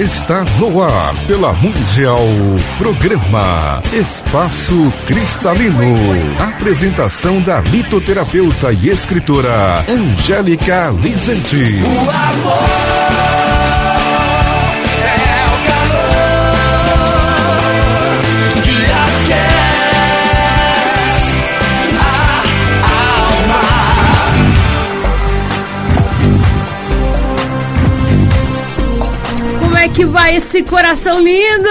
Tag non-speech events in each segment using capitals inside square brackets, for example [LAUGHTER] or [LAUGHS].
Está no ar pela Mundial. Programa Espaço Cristalino. Apresentação da litoterapeuta e escritora Angélica Lizente. O amor. Que vai esse coração lindo?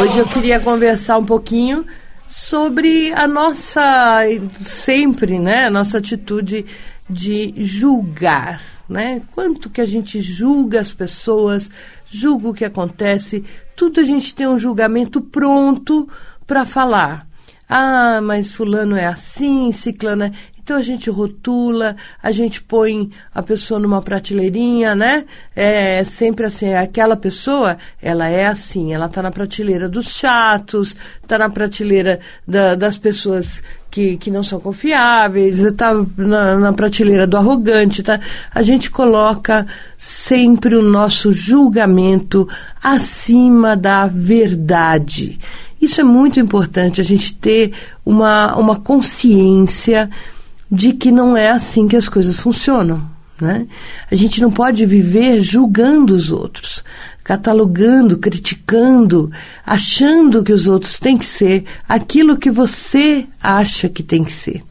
Hoje eu queria conversar um pouquinho sobre a nossa sempre, né, nossa atitude de julgar, né? Quanto que a gente julga as pessoas, julga o que acontece, tudo a gente tem um julgamento pronto para falar. Ah, mas fulano é assim, ciclano é... Então a gente rotula, a gente põe a pessoa numa prateleirinha, né? É sempre assim, é aquela pessoa, ela é assim, ela está na prateleira dos chatos, está na prateleira da, das pessoas que, que não são confiáveis, está na, na, prateleira do arrogante, tá? A gente coloca sempre o nosso julgamento acima da verdade. Isso é muito importante, a gente ter uma, uma consciência de que não é assim que as coisas funcionam. Né? A gente não pode viver julgando os outros, catalogando, criticando, achando que os outros têm que ser aquilo que você acha que tem que ser.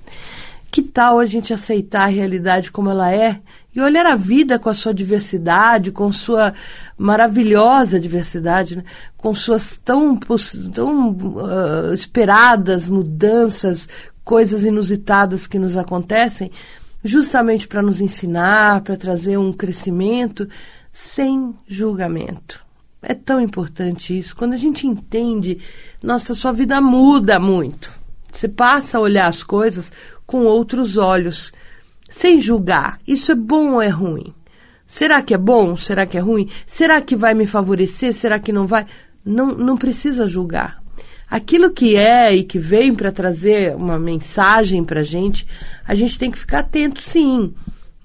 Que tal a gente aceitar a realidade como ela é e olhar a vida com a sua diversidade, com sua maravilhosa diversidade, né? com suas tão, tão uh, esperadas mudanças, coisas inusitadas que nos acontecem, justamente para nos ensinar, para trazer um crescimento sem julgamento. É tão importante isso. Quando a gente entende, nossa, sua vida muda muito. Você passa a olhar as coisas com outros olhos, sem julgar. Isso é bom ou é ruim? Será que é bom? Será que é ruim? Será que vai me favorecer? Será que não vai? Não, não precisa julgar aquilo que é e que vem para trazer uma mensagem para a gente, a gente tem que ficar atento, sim.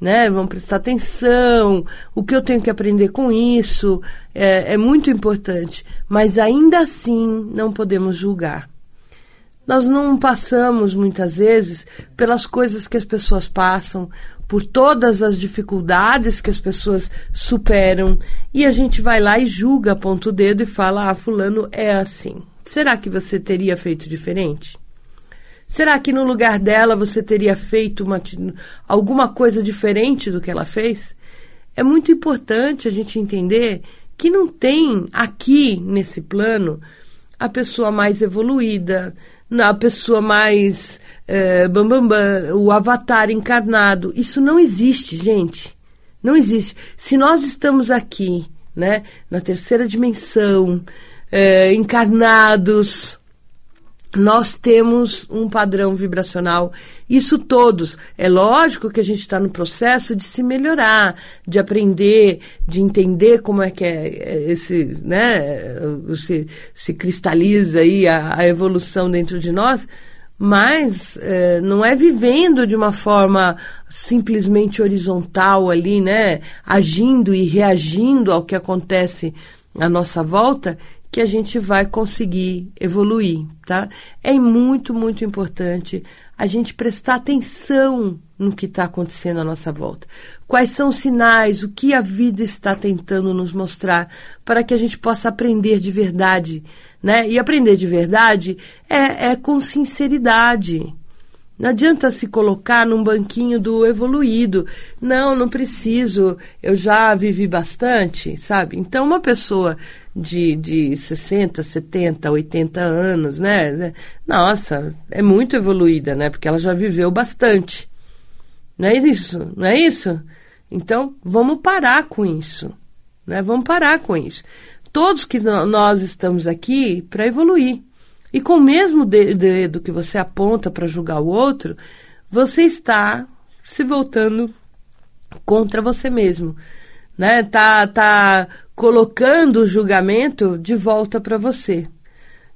Né? Vamos prestar atenção, o que eu tenho que aprender com isso é, é muito importante, mas ainda assim não podemos julgar. Nós não passamos muitas vezes pelas coisas que as pessoas passam, por todas as dificuldades que as pessoas superam, e a gente vai lá e julga, aponta o dedo e fala: ah, Fulano é assim. Será que você teria feito diferente? Será que no lugar dela você teria feito uma, alguma coisa diferente do que ela fez? É muito importante a gente entender que não tem aqui nesse plano a pessoa mais evoluída, a pessoa mais é, bam, bam, bam, o avatar encarnado. Isso não existe, gente. Não existe. Se nós estamos aqui, né, na terceira dimensão, é, encarnados. Nós temos um padrão vibracional, isso todos. É lógico que a gente está no processo de se melhorar, de aprender, de entender como é que é, é esse, né, se, se cristaliza aí a, a evolução dentro de nós, mas é, não é vivendo de uma forma simplesmente horizontal ali, né, agindo e reagindo ao que acontece à nossa volta, que a gente vai conseguir evoluir, tá? É muito, muito importante a gente prestar atenção no que está acontecendo à nossa volta. Quais são os sinais, o que a vida está tentando nos mostrar para que a gente possa aprender de verdade, né? E aprender de verdade é, é com sinceridade. Não adianta se colocar num banquinho do evoluído. Não, não preciso. Eu já vivi bastante, sabe? Então, uma pessoa de, de 60, 70, 80 anos, né? Nossa, é muito evoluída, né? Porque ela já viveu bastante. Não é isso? Não é isso? Então, vamos parar com isso. Né? Vamos parar com isso. Todos que nós estamos aqui para evoluir. E com o mesmo dedo que você aponta para julgar o outro, você está se voltando contra você mesmo. né? Tá, tá colocando o julgamento de volta para você.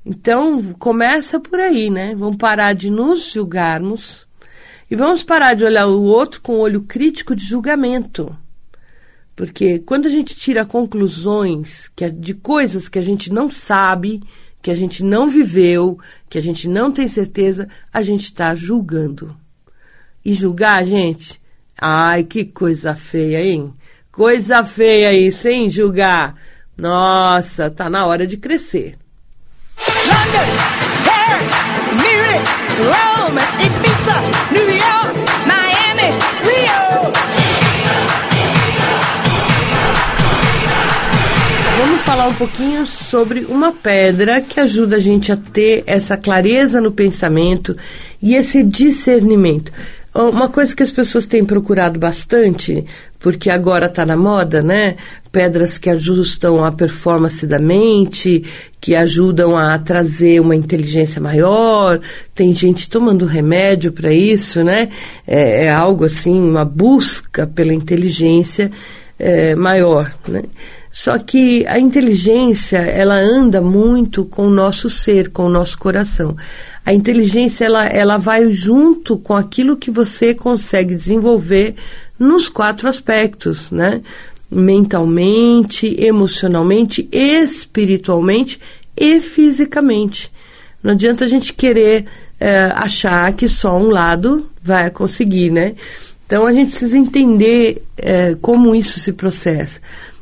Então, começa por aí, né? Vamos parar de nos julgarmos e vamos parar de olhar o outro com o olho crítico de julgamento. Porque quando a gente tira conclusões que é de coisas que a gente não sabe, que a gente não viveu, que a gente não tem certeza, a gente está julgando. E julgar, gente, ai, que coisa feia, hein? Coisa feia isso, hein, julgar? Nossa, tá na hora de crescer. London, Paris, Munich, Rome, Ibiza, New York, Miami, Rio. Vamos falar um pouquinho sobre uma pedra que ajuda a gente a ter essa clareza no pensamento e esse discernimento. Uma coisa que as pessoas têm procurado bastante, porque agora está na moda, né? Pedras que ajustam a performance da mente, que ajudam a trazer uma inteligência maior. Tem gente tomando remédio para isso, né? É, é, algo assim, uma busca pela inteligência é, maior, né? Só que a inteligência, ela anda muito com o nosso ser, com o nosso coração. A inteligência, ela, ela vai junto com aquilo que você consegue desenvolver nos quatro aspectos, né? Mentalmente, emocionalmente, espiritualmente e fisicamente. Não adianta a gente querer é, achar que só um lado vai conseguir, né? Então a gente precisa entender é, como isso se processa.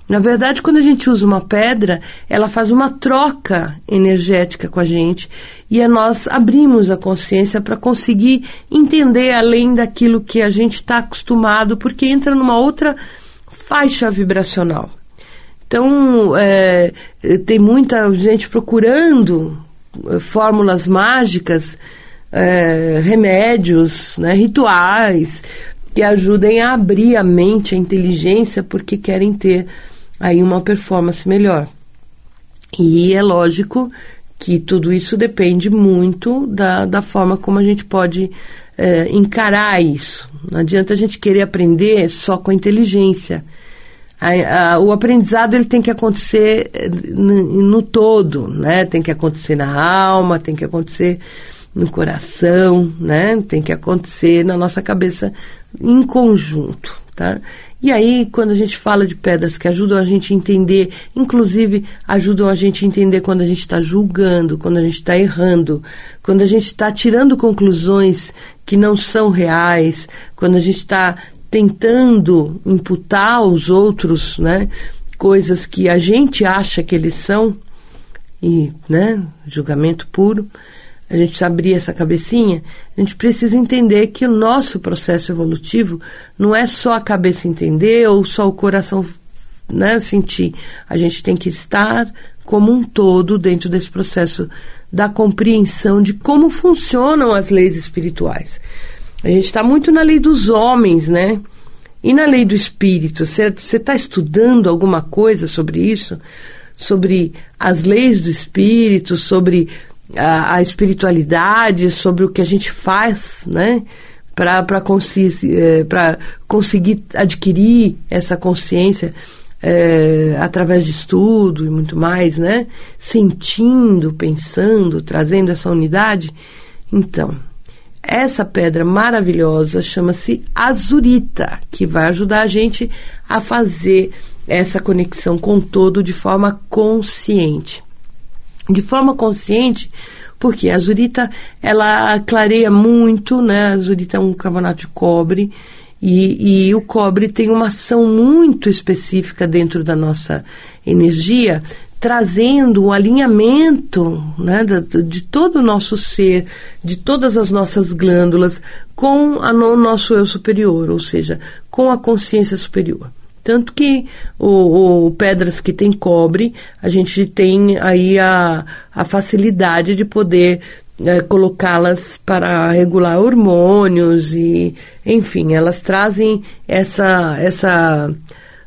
Na verdade, quando a gente usa uma pedra, ela faz uma troca energética com a gente e é nós abrimos a consciência para conseguir entender além daquilo que a gente está acostumado, porque entra numa outra faixa vibracional. Então, é, tem muita gente procurando é, fórmulas mágicas, é, remédios, né, rituais que ajudem a abrir a mente, a inteligência, porque querem ter aí uma performance melhor. E é lógico que tudo isso depende muito da, da forma como a gente pode é, encarar isso. Não adianta a gente querer aprender só com a inteligência. A, a, o aprendizado ele tem que acontecer eh, no, no, todo, né? Tem que acontecer na alma, tem que acontecer no coração, né? Tem que acontecer na nossa cabeça em conjunto, tá? E aí, quando a gente fala de pedras que ajudam a gente a entender, inclusive ajudam a gente a entender quando a gente está julgando, quando a gente está errando, quando a gente está tirando conclusões que não são reais, quando a gente está tentando imputar aos outros, né, coisas que a gente acha que eles são, e, né, julgamento puro a gente abrir essa cabecinha, a gente precisa entender que o nosso processo evolutivo não é só a cabeça entender ou só o coração né, sentir. A gente tem que estar como um todo dentro desse processo da compreensão de como funcionam as leis espirituais. A gente está muito na lei dos homens, né? E na lei do espírito. Você está estudando alguma coisa sobre isso? Sobre as leis do espírito, sobre a, a espiritualidade, sobre o que a gente faz, né? Para conseguir, é, conseguir adquirir essa consciência é, através de estudo e muito mais, né? Sentindo, pensando, trazendo essa unidade. Então, essa pedra maravilhosa chama-se azurita, que vai ajudar a gente a fazer essa conexão com todo de forma consciente de forma consciente, porque a azurita ela clareia muito, né? A azurita é um carbonato de cobre e, e o cobre tem uma ação muito específica dentro da nossa energia, trazendo o um alinhamento né, de, de, todo o nosso ser, de todas as nossas glândulas com a, o nosso eu superior, ou seja, com a consciência superior. Tanto que o, o, pedras que tem cobre, a gente tem aí a, a facilidade de poder é, colocá-las para regular hormônios e, enfim, elas trazem essa, essa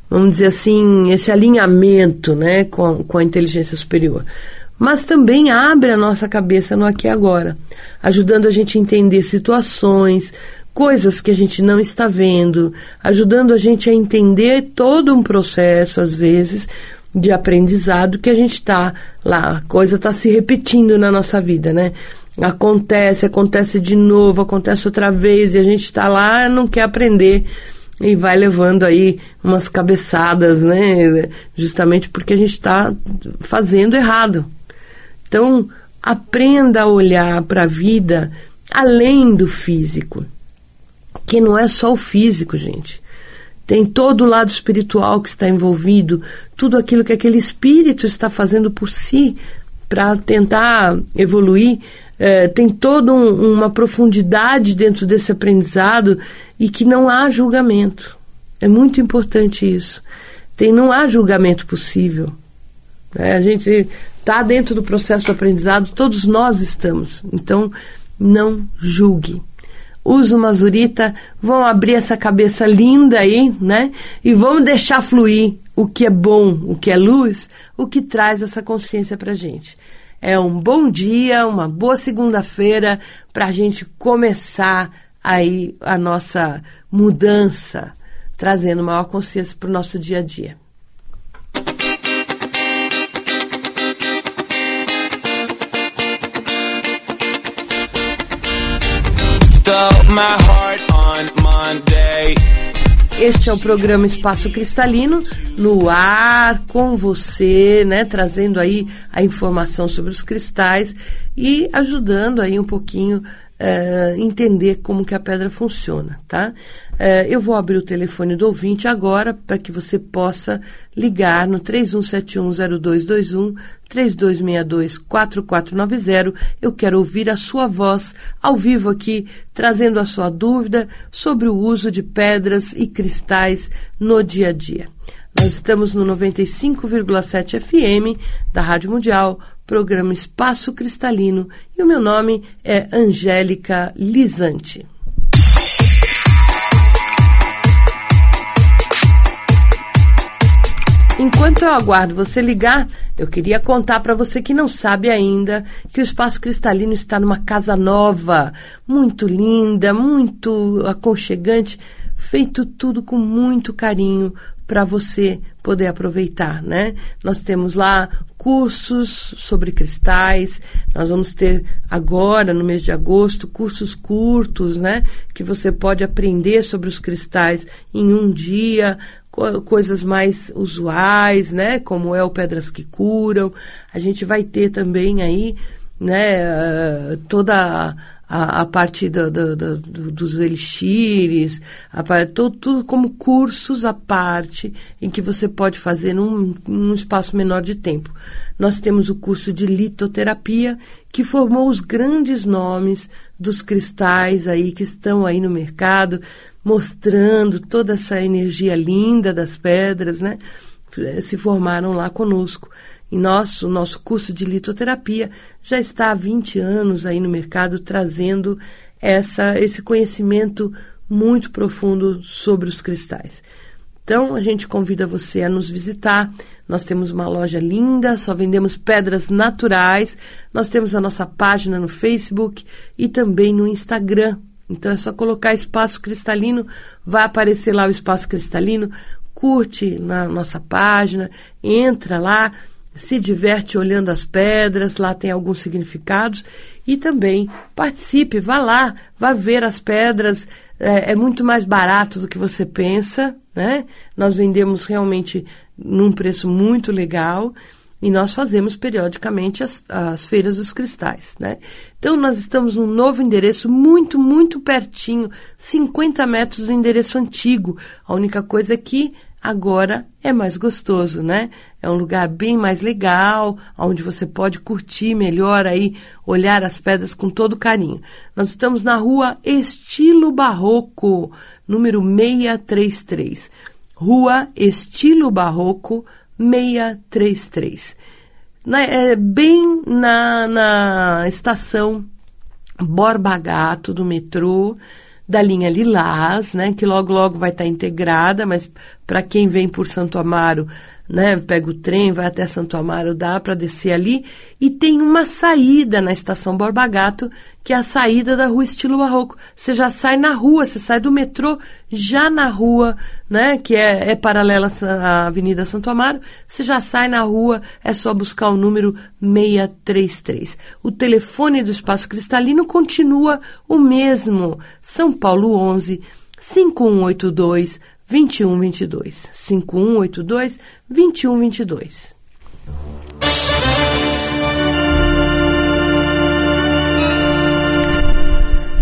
vamos dizer assim, esse alinhamento né, com, com a inteligência superior. Mas também abre a nossa cabeça no aqui e agora, ajudando a gente a entender situações, coisas que a gente não está vendo, ajudando a gente a entender todo um processo, às vezes, de aprendizado que a gente está lá, a coisa está se repetindo na nossa vida, né? Acontece, acontece de novo, acontece outra vez, e a gente está lá não quer aprender e vai levando aí umas cabeçadas, né? Justamente porque a gente está fazendo errado. Então, aprenda a olhar para a vida além do físico, que não é só o físico, gente. Tem todo o lado espiritual que está envolvido, tudo aquilo que aquele espírito está fazendo por si para tentar evoluir. É, tem toda um, uma profundidade dentro desse aprendizado e que não há julgamento. É muito importante isso. Tem, não há julgamento possível. É, a gente está dentro do processo do aprendizado, todos nós estamos. Então, não julgue. Use uma zurita, vão abrir essa cabeça linda aí, né? E vamos deixar fluir o que é bom, o que é luz, o que traz essa consciência para gente. É um bom dia, uma boa segunda-feira para a gente começar aí a nossa mudança, trazendo maior consciência para o nosso dia a dia. Este é o programa Espaço Cristalino, no ar com você, né, trazendo aí a informação sobre os cristais e ajudando aí um pouquinho uh, entender como que a pedra funciona, tá? Uh, eu vou abrir o telefone do ouvinte agora para que você possa ligar no 31710221 3262-4490. Eu quero ouvir a sua voz ao vivo aqui, trazendo a sua dúvida sobre o uso de pedras e cristais no dia a dia. Nós estamos no 95,7 FM da Rádio Mundial programa Espaço Cristalino, e o meu nome é Angélica Lisante. Enquanto eu aguardo você ligar, eu queria contar para você que não sabe ainda que o Espaço Cristalino está numa casa nova, muito linda, muito aconchegante, feito tudo com muito carinho para você poder aproveitar, né? Nós temos lá cursos sobre cristais. Nós vamos ter agora, no mês de agosto, cursos curtos, né? Que você pode aprender sobre os cristais em um dia, co coisas mais usuais, né? Como é o Pedras que Curam. A gente vai ter também aí, né? toda a, a parte do, do, do, dos elixires, a, tudo, tudo, como cursos à parte, em que você pode fazer num, num espaço menor de tempo. Nós temos o curso de litoterapia, que formou os grandes nomes dos cristais aí que estão aí no mercado, mostrando toda essa energia linda das pedras, né? Se formaram lá conosco. E nosso, nosso curso de litoterapia já está há 20 anos aí no mercado trazendo essa, esse conhecimento muito profundo sobre os cristais. Então, a gente convida você a nos visitar. Nós temos uma loja linda, só vendemos pedras naturais. Nós temos a nossa página no Facebook e também no Instagram. Então, é só colocar Espaço Cristalino, vai aparecer lá o Espaço Cristalino. Curte na nossa página, entra lá se diverte olhando as pedras, lá tem alguns significados, e também participe, vá lá, vá ver as pedras, é, é, muito mais barato do que você pensa, né? Nós vendemos realmente num preço muito legal e nós fazemos periodicamente as, as feiras dos cristais, né? Então nós estamos num novo endereço muito, muito pertinho, 50 metros do endereço antigo. A única coisa é que agora é mais gostoso, né? É um lugar bem mais legal, onde você pode curtir melhor aí, olhar as pedras com todo carinho. Nós estamos na rua Estilo Barroco, número 633. Rua Estilo Barroco 633. Na, é, bem na, na estação Borba Gato do metrô da linha Lilás, né, que logo logo vai estar integrada, mas para quem vem por Santo Amaro, né? Pega o trem, vai até Santo Amaro, dá para descer ali. E tem uma saída na estação Borba Gato, que é a saída da rua estilo barroco. Você já sai na rua, você sai do metrô já na rua, né? Que é, é paralela à Avenida Santo Amaro. Você já sai na rua, é só buscar o número 633. O telefone do Espaço Cristalino continua o mesmo. São Paulo 11 5182 2122. 5182 2122.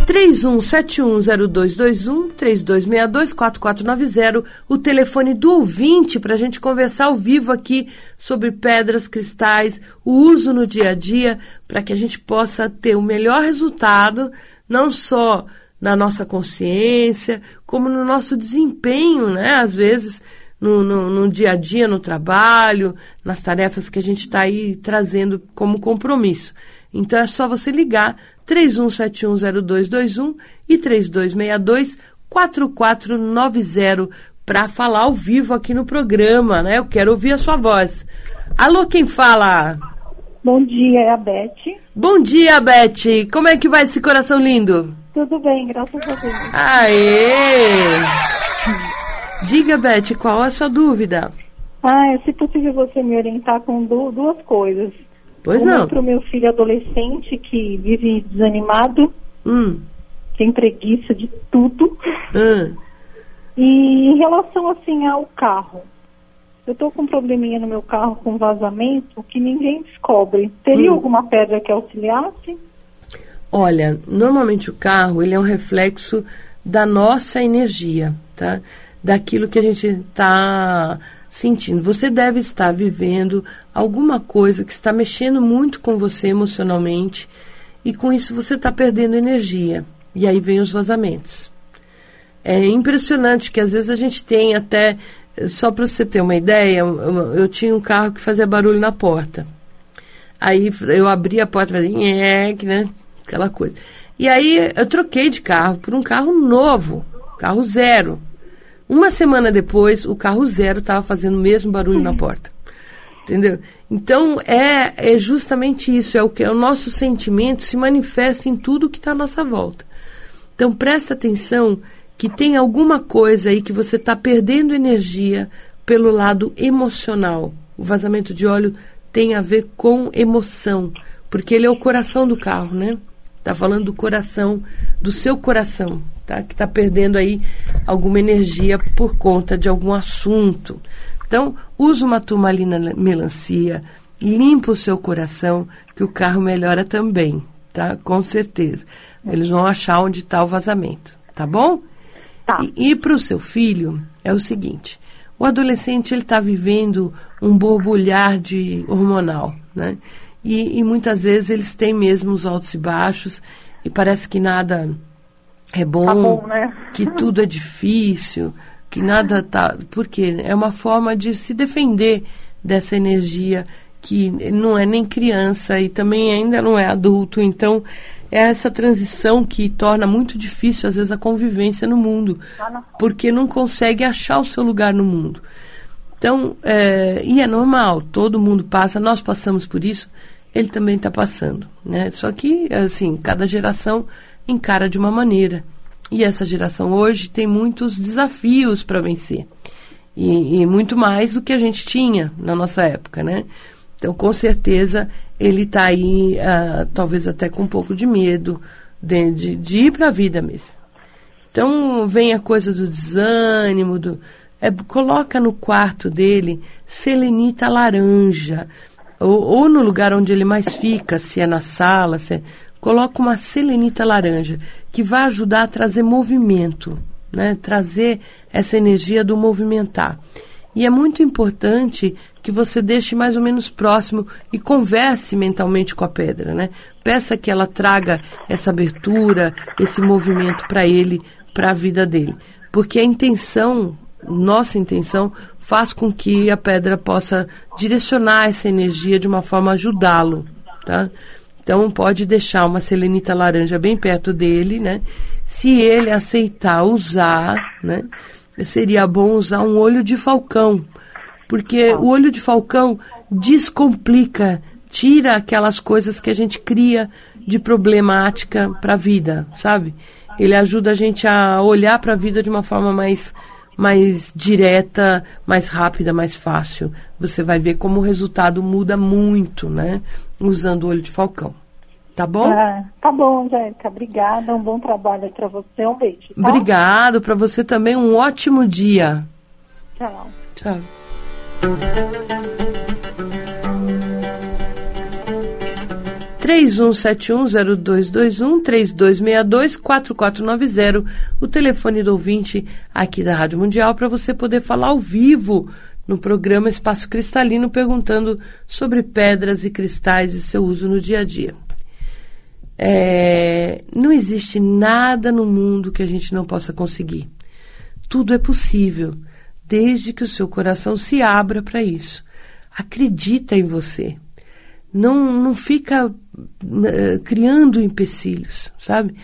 Três um sete um zero dois dois um três dois meia dois quatro quatro nove zero o telefone do ouvinte para a gente conversar ao vivo aqui sobre pedras, cristais, o uso no dia a dia para que a gente possa ter o melhor resultado, não só na nossa consciência, como no nosso desempenho, né? Às vezes, no, no, no dia a dia, no trabalho, nas tarefas que a gente está aí trazendo como compromisso. Então é só você ligar 31710221 e 3262-4490 para falar ao vivo aqui no programa, né? Eu quero ouvir a sua voz. Alô, quem fala? Bom dia, é a Beth. Bom dia, Beth. Como é que vai esse coração lindo? Tudo bem, graças a Deus. Aê! Diga, Beth, qual a sua dúvida? Ah, é se possível você me orientar com duas coisas. Pois Uma não. para o meu filho adolescente que vive desanimado, Hum, tem preguiça de tudo. hum. E em relação assim ao carro, eu estou com um probleminha no meu carro com vazamento que ninguém descobre. Teria Hum. alguma pedra que auxiliasse? Olha, normalmente o carro ele é um reflexo da nossa energia, tá? Daquilo que a gente está sentindo. Você deve estar vivendo alguma coisa que está mexendo muito com você emocionalmente e com isso você está perdendo energia. E aí vem os vazamentos. É impressionante que às vezes a gente tem até, só para você ter uma ideia, eu, eu tinha um carro que fazia barulho na porta. Aí eu abri a porta e nhec, né? Aquela coisa. E aí eu troquei de carro por um carro novo, carro zero. Uma semana depois, o carro zero estava fazendo o mesmo barulho na porta. Entendeu? Então é, é justamente isso, é o que é o nosso sentimento se manifesta em tudo que está à nossa volta. Então presta atenção que tem alguma coisa aí que você está perdendo energia pelo lado emocional. O vazamento de óleo tem a ver com emoção, porque ele é o coração do carro, né? Tá falando do coração, do seu coração, tá? Que está perdendo aí alguma energia por conta de algum assunto. Então, usa uma turmalina melancia, limpa o seu coração, que o carro melhora também, tá? Com certeza. Eles vão achar onde está o vazamento, tá bom? Tá. E, e para o seu filho, é o seguinte: o adolescente ele está vivendo um borbulhar de hormonal, né? E, e muitas vezes eles têm mesmo os altos e baixos e parece que nada é bom, Tá bom, né? que tudo é difícil, que nada tá. Porque é uma forma de se defender dessa energia que não é nem criança e também ainda não é adulto. Então, é essa transição que torna muito difícil, às vezes, a convivência no mundo, porque não consegue achar o seu lugar no mundo. Então, é, e é normal, todo mundo passa, nós passamos por isso, ele também está passando. Né? Só que, assim, cada geração encara de uma maneira. E essa geração hoje tem muitos desafios para vencer. E, e, muito mais do que a gente tinha na nossa época, né? Então, com certeza, ele está aí, uh, talvez até com um pouco de medo de, de, de ir para a vida mesmo. Então, vem a coisa do desânimo, do, é, coloca no quarto dele selenita laranja, ou, ou, no lugar onde ele mais fica, se é na sala, se é, coloca uma selenita laranja, que vai ajudar a trazer movimento, né? trazer essa energia do movimentar. E é muito importante que você deixe mais ou menos próximo e converse mentalmente com a pedra, né? Peça que ela traga essa abertura, esse movimento para ele, para a vida dele. Porque a intenção, nossa intenção, faz com que a pedra possa direcionar essa energia de uma forma a ajudá-lo, tá? Então pode deixar uma selenita laranja bem perto dele, né? Se ele aceitar usar, né? Seria bom usar um olho de falcão, Porque o olho de falcão descomplica, tira aquelas coisas que a gente cria de problemática para a vida, sabe? Ele ajuda a gente a olhar para a vida de uma forma mais mais direta, mais rápida, mais fácil. Você vai ver como o resultado muda muito, né? Usando o olho de falcão. Tá bom? Ah, tá bom, Jéssica. Obrigada. Um bom trabalho para você. Um beijo. Tá? Obrigado para você também. Um ótimo dia. Tchau. Tchau. 31710221, 3262-4490, o telefone do ouvinte aqui da Rádio Mundial, para você poder falar ao vivo no programa Espaço Cristalino, perguntando sobre pedras e cristais e seu uso no dia a dia. É, não existe nada no mundo que a gente não possa conseguir. Tudo é possível, desde que o seu coração se abra para isso. Acredita em você. Não, não fica criando empecilhos, sabe?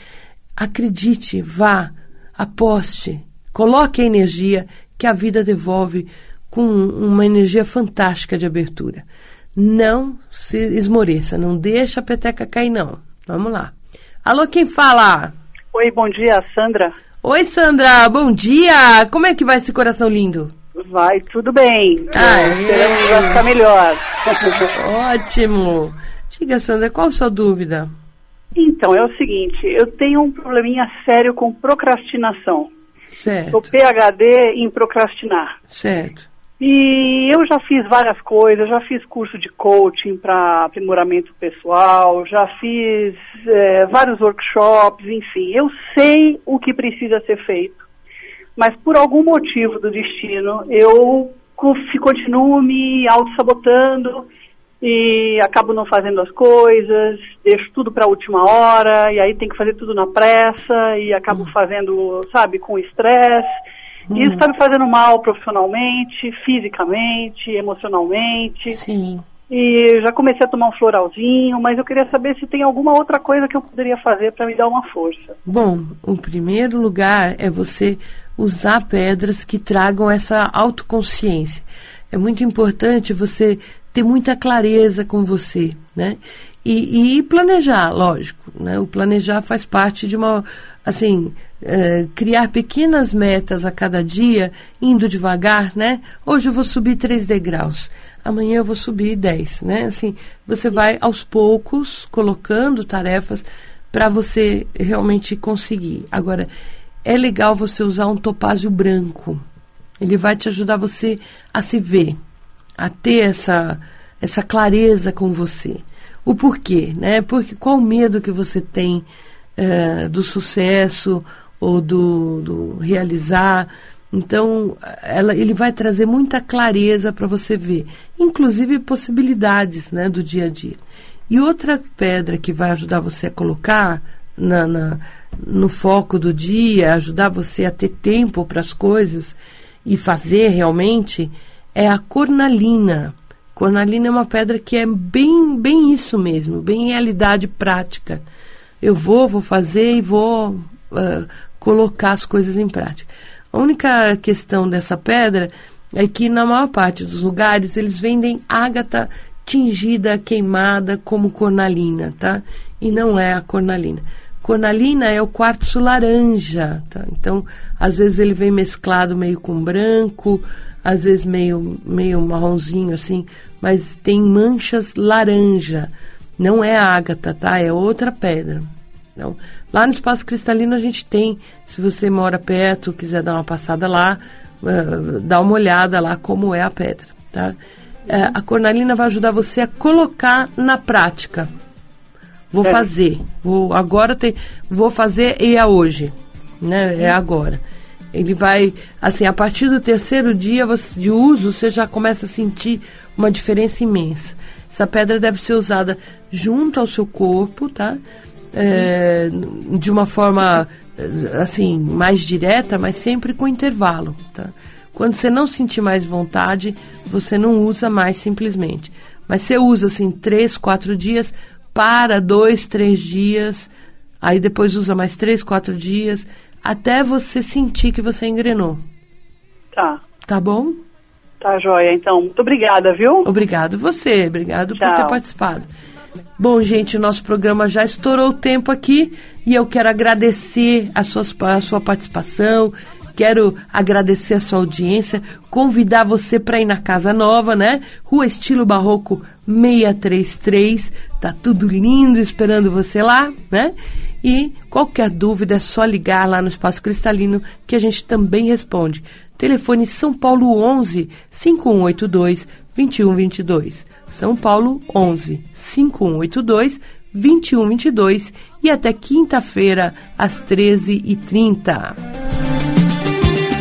Acredite, vá, aposte, coloque a energia que a vida devolve com uma energia fantástica de abertura. Não se esmoreça, não deixa a peteca cair, não. Vamos lá. Alô, quem fala? Oi, bom dia, Sandra. Oi, Sandra, bom dia! Como é que vai esse coração lindo? Vai tudo bem. Aê. Esperamos que vai ficar melhor. [LAUGHS] Ótimo! Diga, Sandra, qual a sua dúvida? Então, é o seguinte, eu tenho um probleminha sério com procrastinação. Certo, Sou PhD em procrastinar. certo. E eu já fiz várias coisas, já fiz curso de coaching para aprimoramento pessoal, já fiz é, vários workshops, enfim, eu sei o que precisa ser feito. Mas por algum motivo do destino, eu continuo me auto-sabotando e acabo não fazendo as coisas, deixo tudo para a última hora, e aí tem que fazer tudo na pressa, e acabo fazendo, sabe, com estresse. E isso está me fazendo mal profissionalmente, fisicamente, emocionalmente. Sim. E já comecei a tomar um floralzinho, mas eu queria saber se tem alguma outra coisa que eu poderia fazer para me dar uma força. Bom, o primeiro lugar é você usar pedras que tragam essa autoconsciência. É muito importante você ter muita clareza com você, né? E, e planejar, lógico, né? O planejar faz parte de uma, assim, eh, criar pequenas metas a cada dia, indo devagar, né? Hoje eu vou subir três degraus, amanhã eu vou subir dez, né? Assim, você vai aos poucos colocando tarefas para você realmente conseguir. Agora, é legal você usar um topázio branco. Ele vai te ajudar você a se ver, a ter essa, essa clareza com você. O porquê, né? Porque qual o medo que você tem eh, do sucesso ou do, do realizar? Então, ela, ele vai trazer muita clareza para você ver, inclusive possibilidades né, do dia a dia. E outra pedra que vai ajudar você a colocar na, na- no foco do dia, ajudar você a ter tempo para as coisas e fazer realmente, é a cornalina. Cornalina é uma pedra que é bem, bem isso mesmo, bem realidade prática. Eu vou, vou fazer e vou ah, colocar as coisas em prática. A única questão dessa pedra é que na maior parte dos lugares eles vendem ágata tingida, queimada como cornalina, tá? E não é a cornalina. Cornalina é o quartzo laranja, tá? Então, às vezes ele vem mesclado meio com branco, às vezes meio, meio marronzinho assim, mas tem manchas laranja. Não é ágata, tá? É outra pedra. Então, lá no Espaço Cristalino a gente tem, se você mora perto, quiser dar uma passada lá, ah, dá uma olhada lá como é a pedra, tá? Eh, a cornalina vai ajudar você a colocar na prática. Vou É. fazer, vou agora tem, vou fazer e é hoje, né? É agora. Ele vai, assim, a partir do terceiro dia você- de uso, você já começa a sentir uma diferença imensa. Essa pedra deve ser usada junto ao seu corpo, tá? É, de uma forma, assim, mais direta, mas sempre com intervalo, tá? Quando você não sentir mais vontade, você não usa mais simplesmente. Mas você usa, assim, três, quatro dias, para dois, três dias, aí depois usa mais três, quatro dias, até você sentir que você engrenou. Tá, Tá bom? Tá joia, então. Muito obrigada, viu? Obrigado você, obrigado Tchau. por ter participado. Bom, gente, o nosso programa já estourou o tempo aqui e eu quero agradecer a, suas, a sua participação, quero agradecer a sua audiência, convidar você para ir na Casa Nova, né? Rua Estilo Barroco 633, tá tudo lindo esperando você lá, né? E qualquer dúvida é só ligar lá no Espaço Cristalino que a gente também responde. Telefone São Paulo 11 5182 2122. São Paulo 11 5182 2122 e até quinta-feira às 13h30.